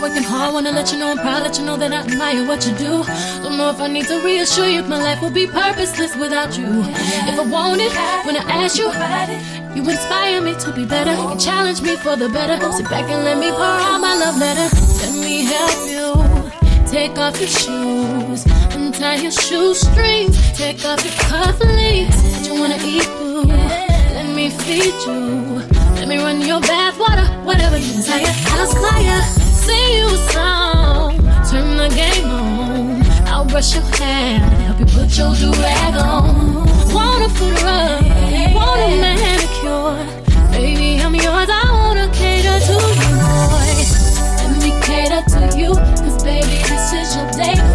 working hard, wanna let you know I'm proud, let you know that I admire what you do. Don't know if I need to reassure you, my life would be purposeless without you. If I want it, when I ask you, you inspire me to be better. You challenge me for the better. Sit back and let me pour out my love letter. Let me help you. Take off your shoes, untie your shoestrings, take off your cufflinks. What you wanna eat, boo? Let me feed you. Let me run your bath water, whatever you desire. I'll supply sing you a song. Turn the game on. I'll brush your hair, help you put your do rag on. Want a foot rub, want a manicure. Baby, I'm yours. I wanna cater to you, boy. Let me cater to you, cause baby, this is your day.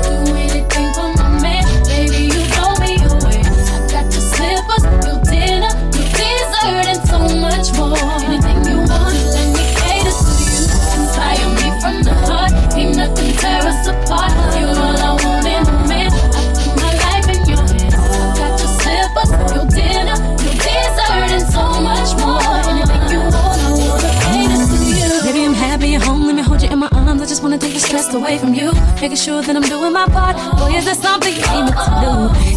Just wanna take the stress away from you. Making sure that I'm doing my part. Boy, is there something you need me to do?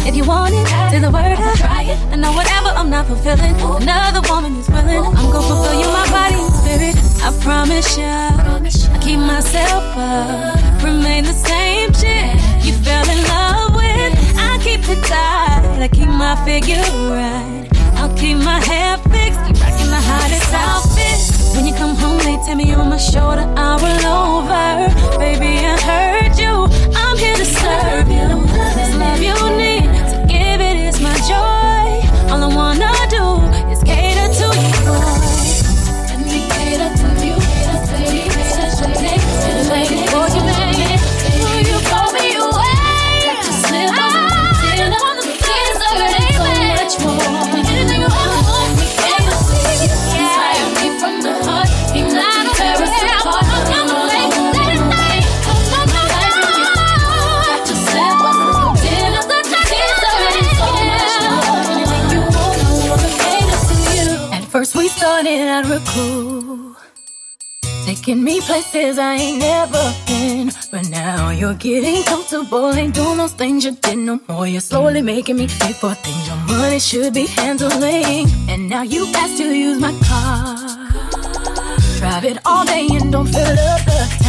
If you want it, say the word. I, I know whatever I'm not fulfilling. Another woman is willing. I'm gonna fulfill you, my body and spirit. I promise you, I keep myself up, remain the same chick you fell in love with. I keep it tight, I keep my figure right. I'll keep my hair fixed, rocking hottest outfit. When you come home, they tell me on my shoulder, I roll over. Baby, I heard you, I'm here to serve you. Love you need, started out real cool, taking me places I ain't never been. But now you're getting comfortable, ain't doing those things you did no more. You're slowly making me pay for things your money should be handling. And now you ask to use my car. Drive it all day and don't fill up the tank.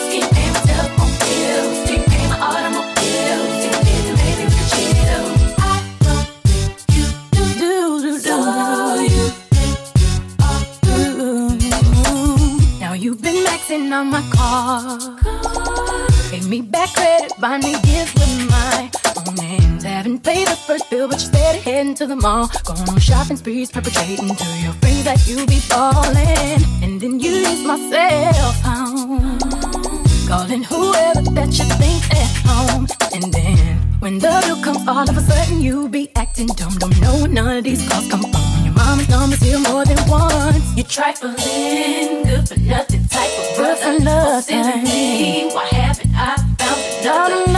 on my car. Pay me back credit, buy me gifts with my own hands. Haven't paid the first bill, but you're steady heading to the mall. Going on shopping sprees, perpetrating to your friends that you be falling. And then you use my cell phone. Calling whoever that you think at home. And then when the bill comes, all of a sudden you be acting dumb. Don't know none of these calls come from. Number's here more than once. You trifling, good for nothing type of brother. Nothing. Why haven't I Found another?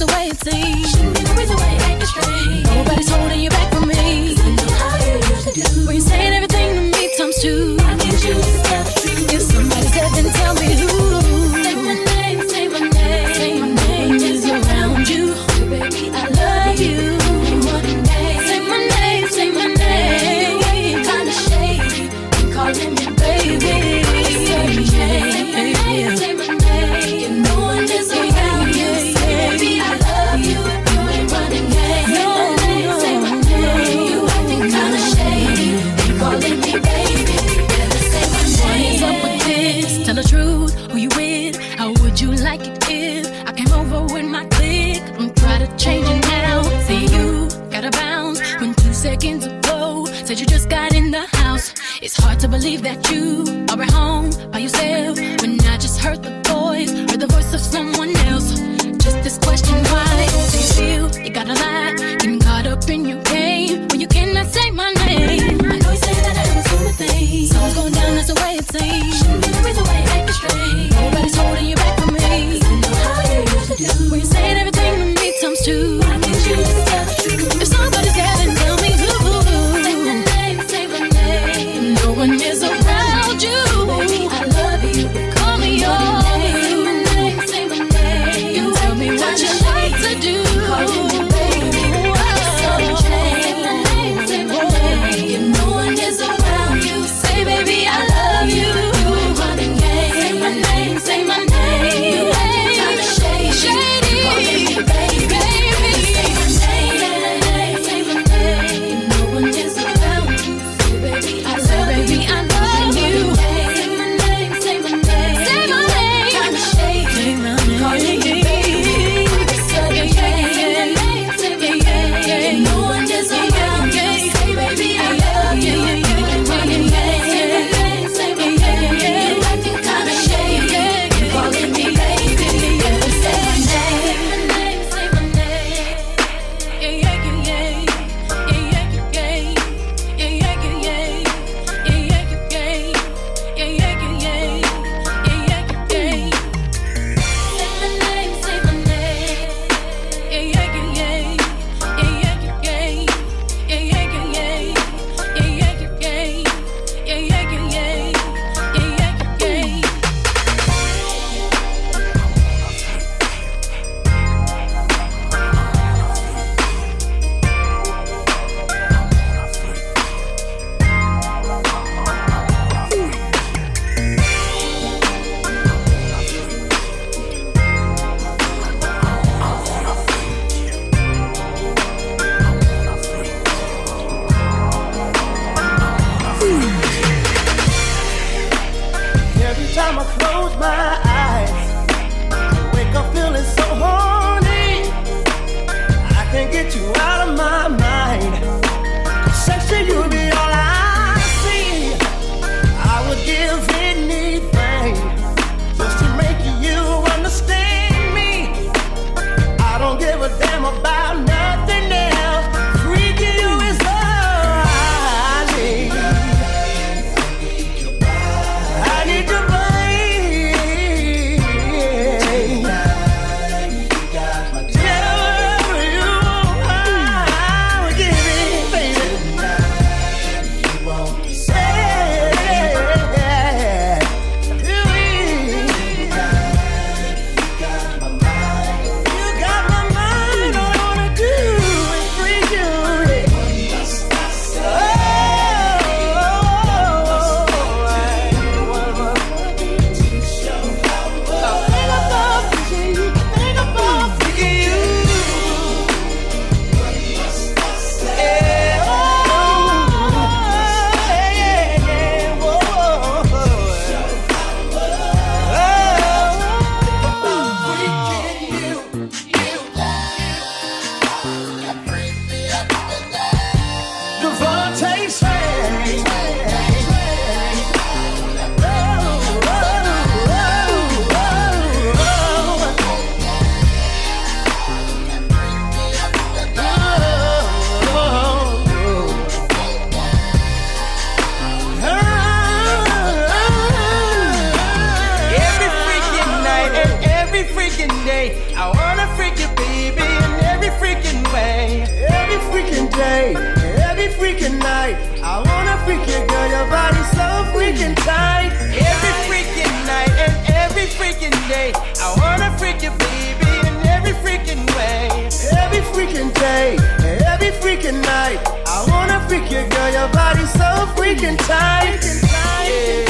The way it seems. day. I wanna freak you, baby, in every freaking way. Every freaking day, every freaking night. I wanna freak you, girl, your body's so freaking tight. Every freaking night and every freaking day. I wanna freak you, baby, in every freaking way. Every freaking day, every freaking night. I wanna freak you, girl, your body's so freaking tight. Freaking tight. Yeah.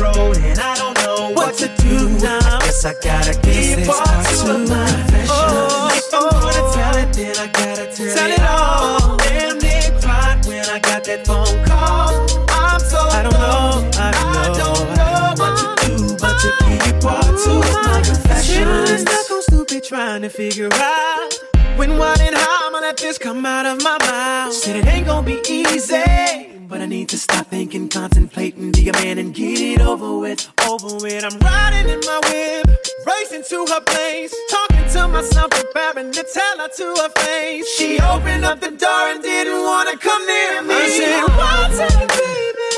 And I'm and I don't know what, what to do now. I guess I gotta keep part two of my confessions. Oh, if I'm gonna tell it, then I gotta tell, tell it all. Damn, they cried when I got that phone call. I'm so I don't know, I don't know, I don't know what to do, but to keep part two of my confessions. Stuck on stupid trying to figure out when, what, and how I'ma let this come out of my mouth. Said it ain't gonna be easy. But I need to stop thinking, contemplating, be a man and get it over with, over with. I'm riding in my whip, racing to her place, talking to myself, preparing to tell her to her face. She opened up the door and didn't wanna come near me. I said, What's it, baby?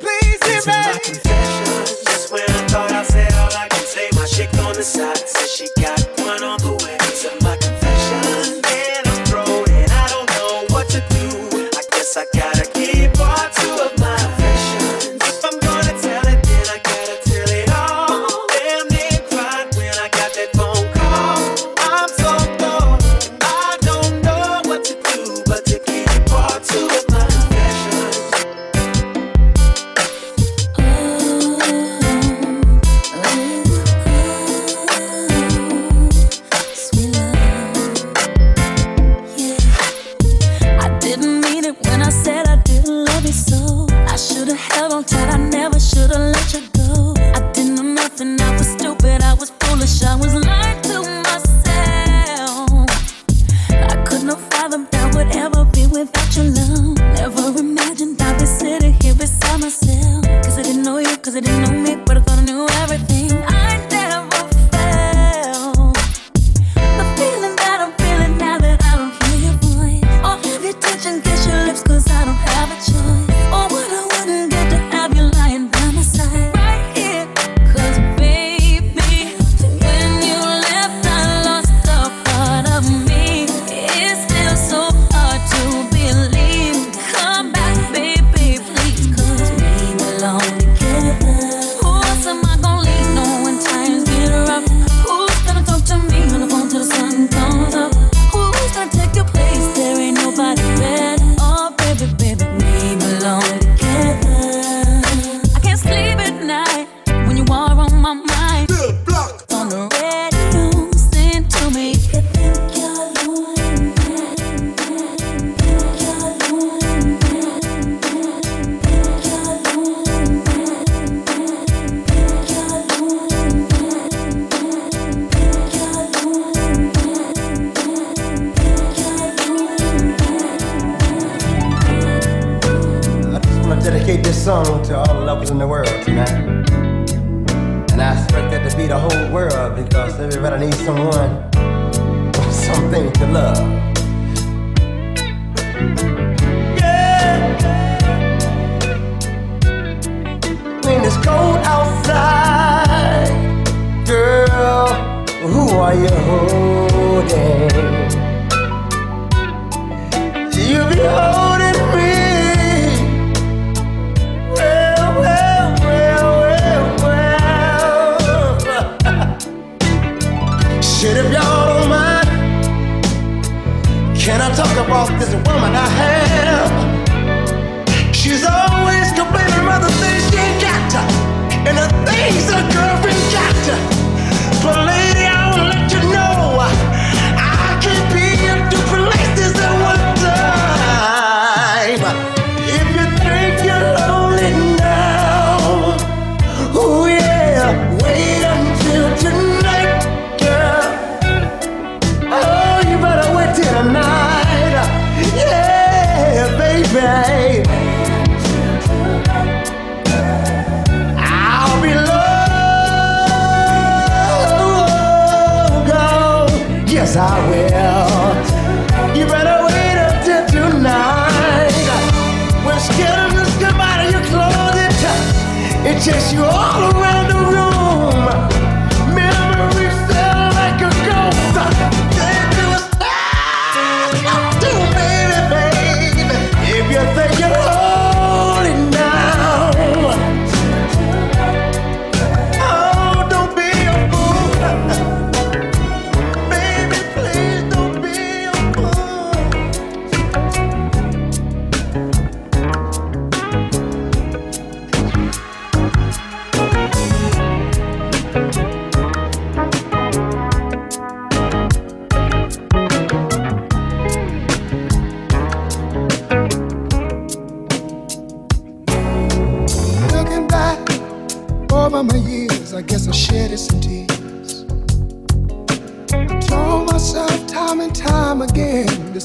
Please hear me. my confession. Just when I thought I said all I can say, my chick on the side said she got one on the way. So my confession, then I'm guess I gotta keep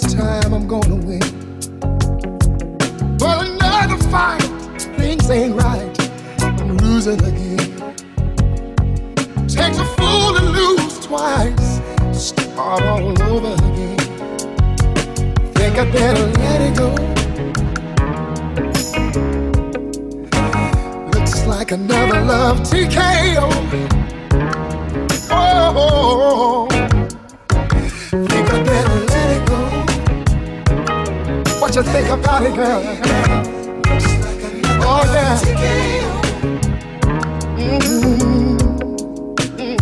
time I'm gonna win. But another fight, things ain't right. I'm losing again. Takes a fool to lose twice. Start all over again. Think I better let it go. Looks like another love TKO. Oh. what you think about it, girl. Oh, yeah. Mmm. Mmm.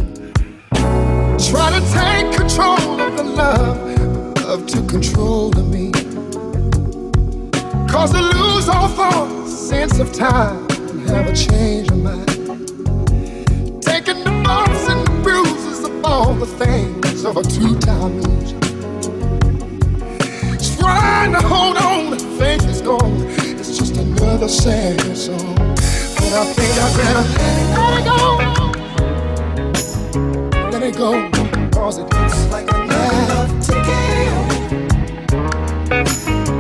Try to take control of the love, love to control of me. Cause to lose all thought, sense of time, and have a change of mind. Taking the bumps and bruises of all the things of a two-time loser trying to hold on, faith is gone. It's just another sad song. But I think I'd rather let it go. Let it go, cause it looks like another love to give.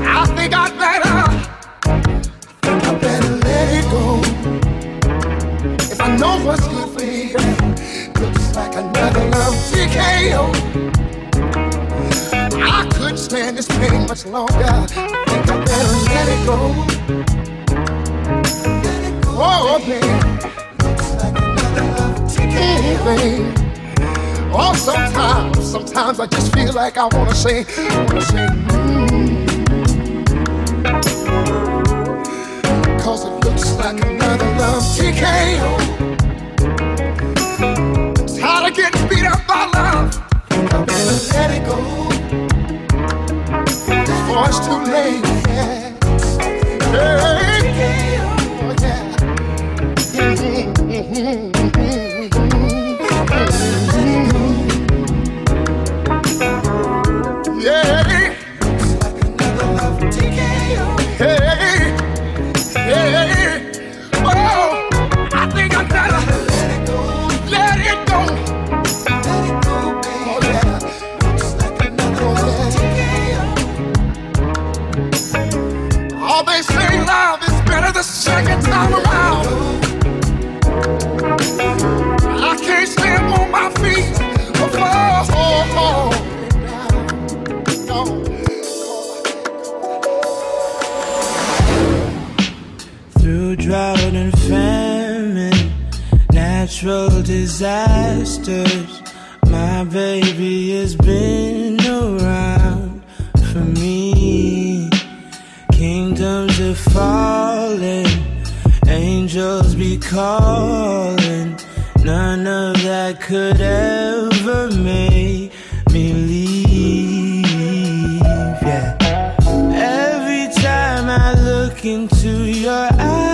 I think I'd better, I better let it go. If I know what's good for me, looks like another love TKO stand this pain much longer. I think I better let it go. Let it go oh, babe. Looks like another love ticket, babe. Oh, sometimes, sometimes I just feel like I wanna say, wanna say, mm. Cause it looks like another love TKO. Tired of getting beat up by love. I better let it go. Oh, it's too late. Yeah. Hey. Oh, yeah. Mm-hmm. time around. I can't stand on my feet. Through drought and famine, natural disasters, my baby is big. calling. None of that could ever make me leave. Yeah. Every time I look into your eyes.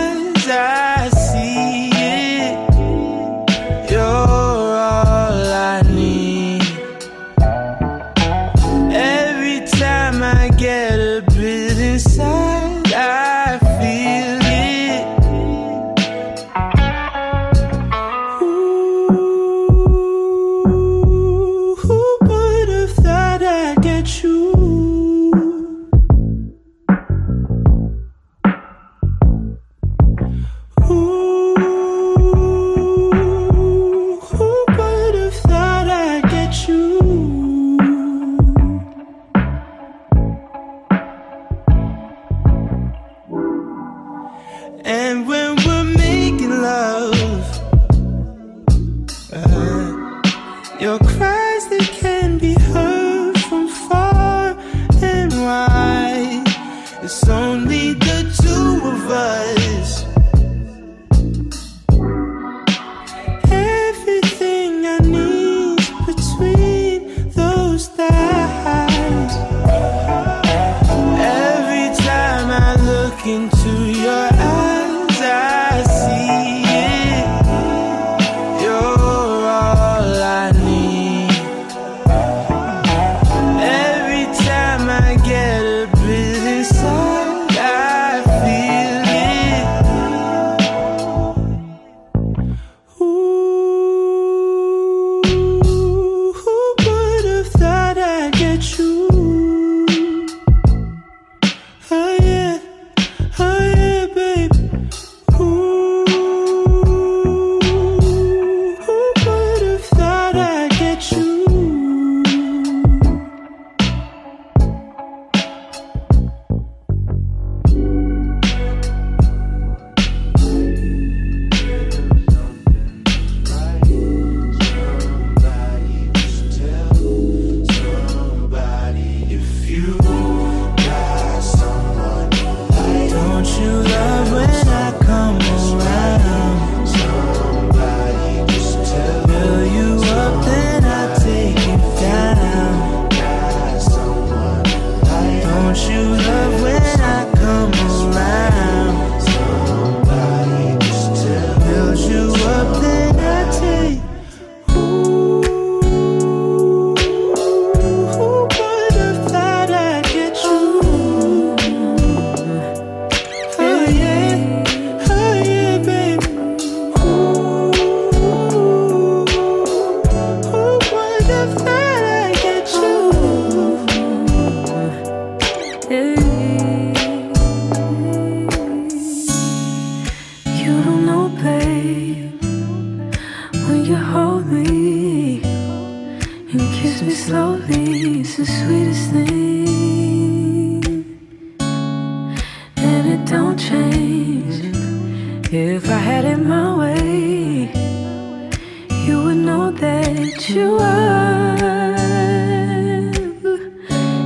you would know that you are.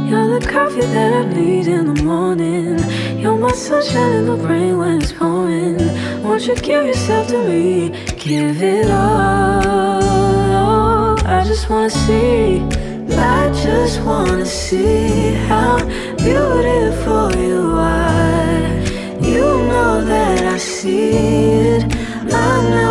You're the coffee that I need in the morning. You're my sunshine in the rain when it's pouring. Won't you give yourself to me? Give it all. I just wanna see. I just wanna see how beautiful you are. You know that I see it. I know.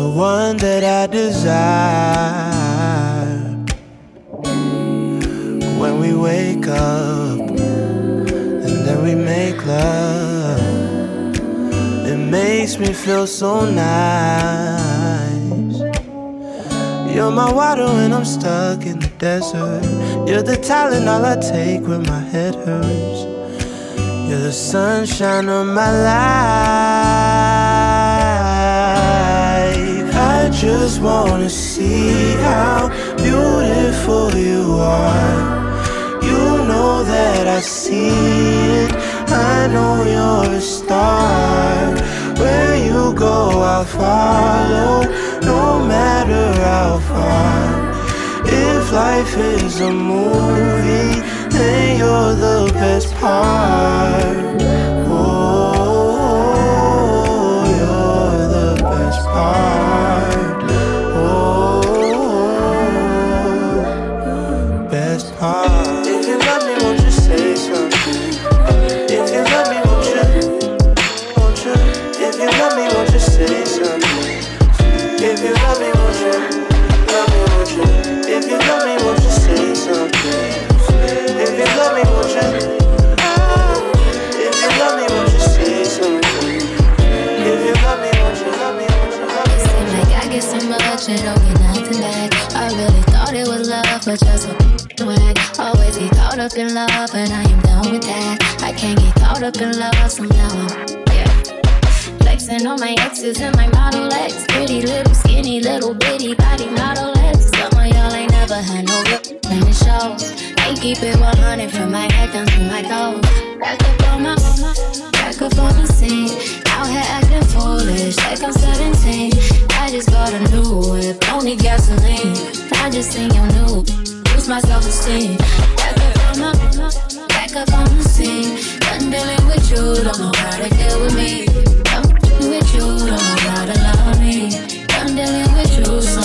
the one that I desire. When we wake up and then we make love, it makes me feel so nice. You're my water when I'm stuck in the desert. You're the Tylenol I take when my head hurts. You're the sunshine of my life just wanna see how beautiful you are. You know that I see it. I know you're a star. Where you go, I'll follow, no matter how far. If life is a movie, then you're the best part. Up in love, and I am done with that. I can't get caught up in love, so now I'm, yeah. Flexing on my exes and my Model X. Pretty little skinny little bitty body Model X. Some of y'all ain't never had no real in the show. I keep it 100 from my head down to my toes. Back up on my, back up on the scene. Out here acting foolish like I'm 17. I just bought a new whip, need gasoline. I just seen your new, lose my self-esteem. Back back up on the scene. Done dealing with you, don't know how to deal with me. I'm with you, don't know how to love me. Done dealing with you, so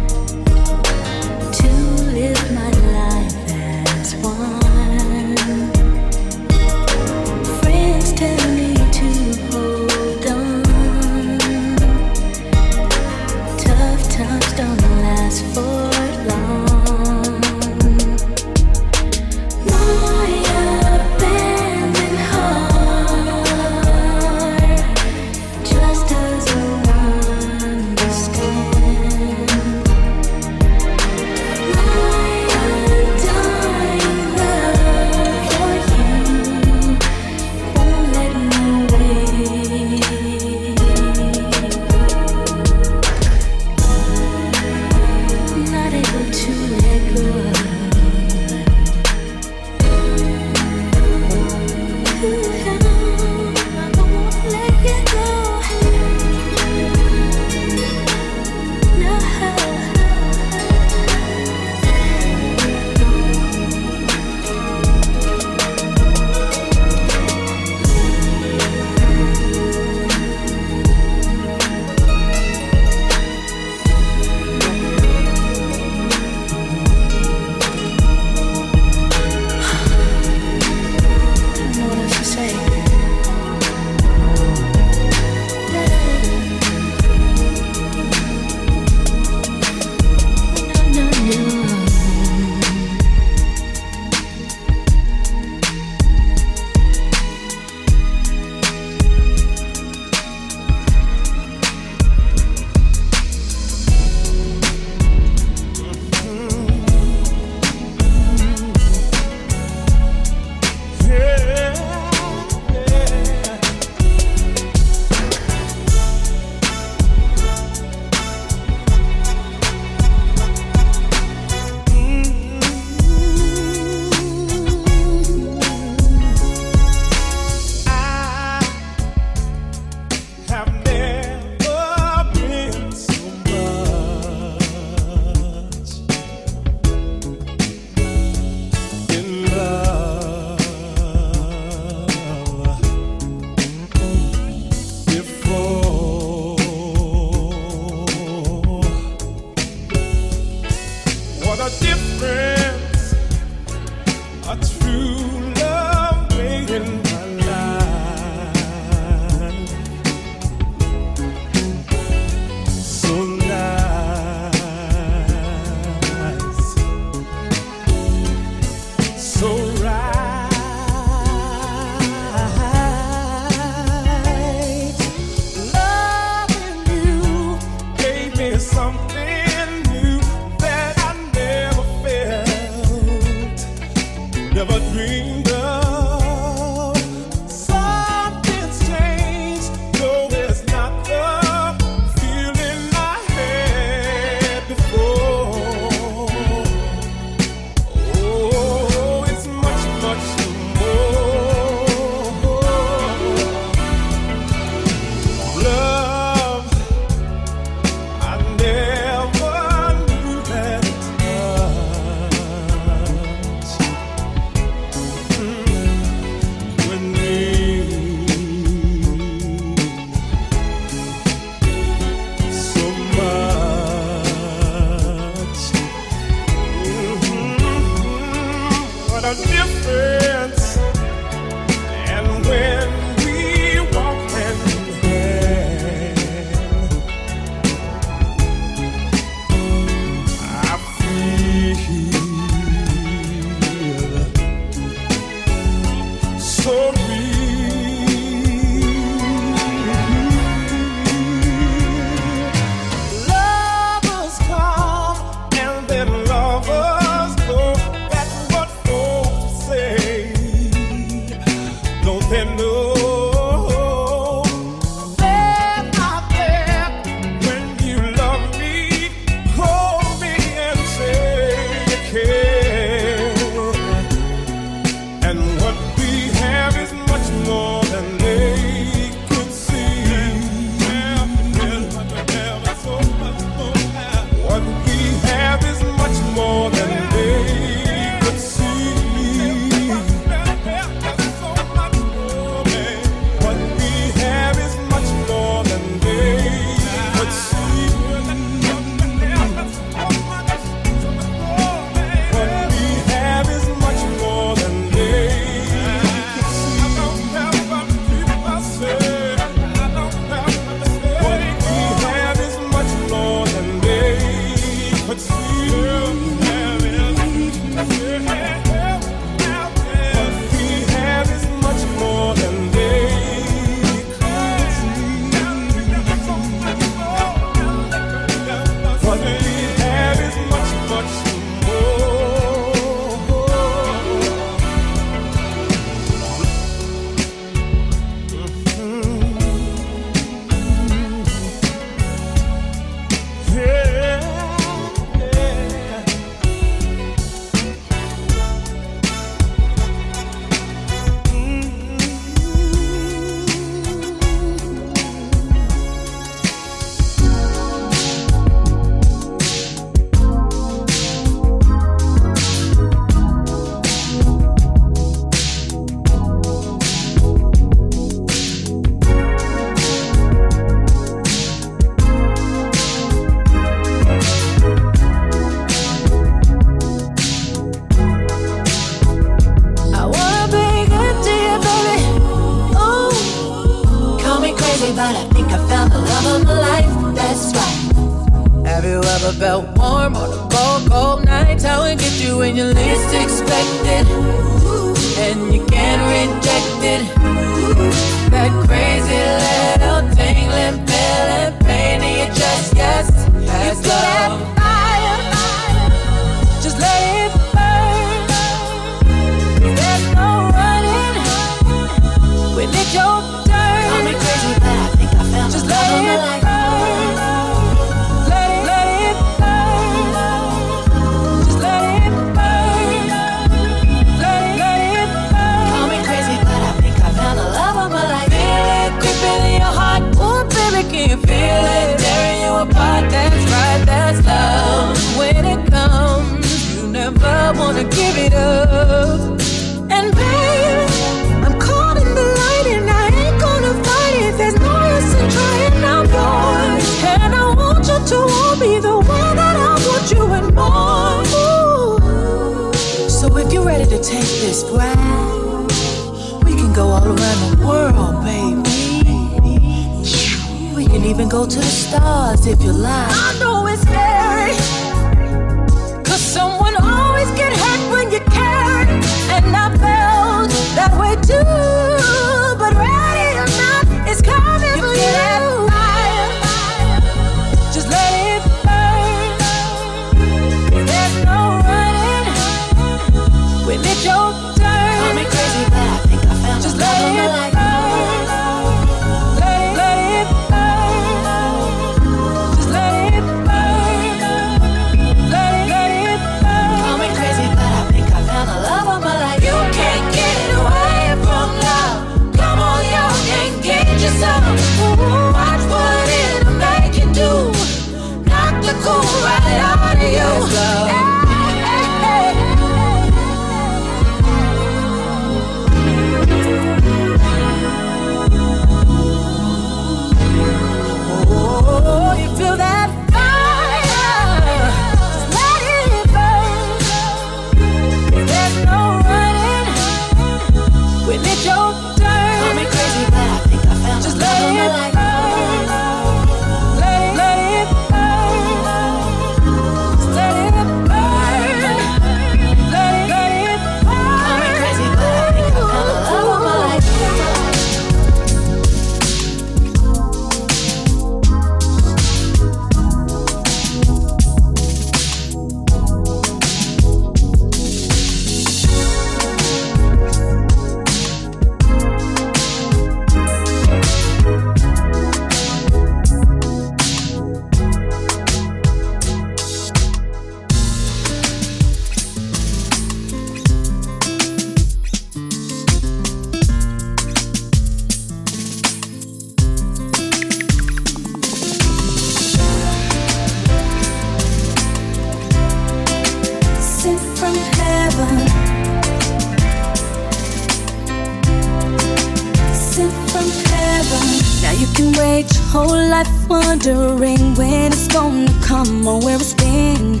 where it's been.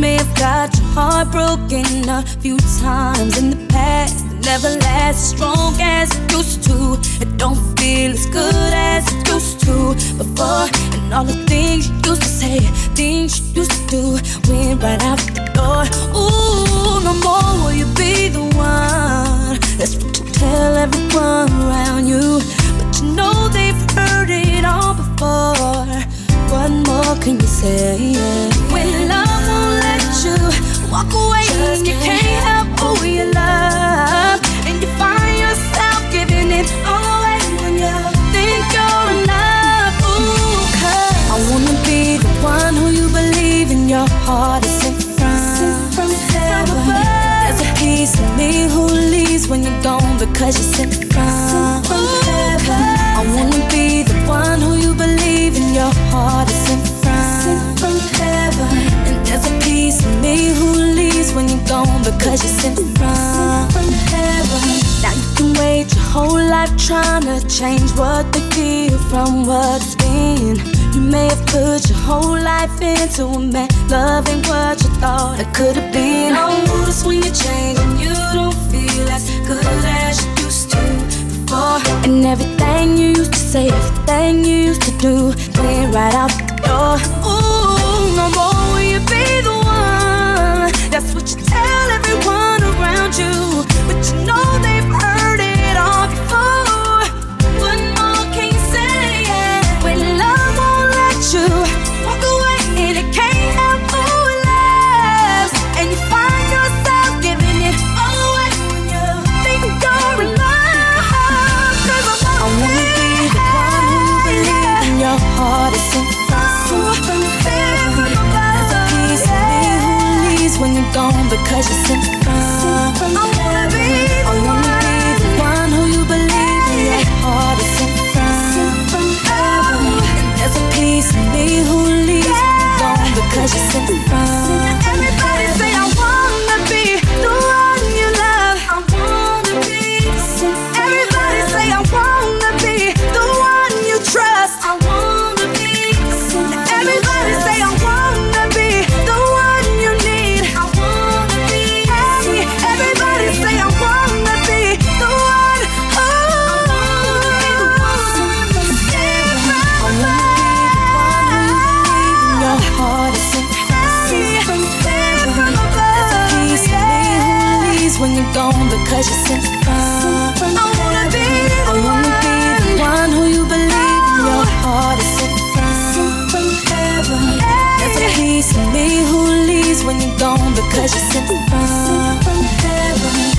May have got your heart broken a few times in the past, but never last strong From what's been, You may have put your whole life into a man, loving what you thought it could have been. I Notice when you change and you don't feel as good as you used to before. And everything you used to say, everything you used to do, went right out the door. Ooh. Cause you're sent from, I wanna be I be the one. who you believe in. Your heart is sent from, heaven And there's a piece of me who leaves alone Because you're sent from because you're from. I wanna be, the I wanna be the one who you believe your heart is sent from. heaven. There's a piece of me who leaves when you're gone because you're sent from. heaven.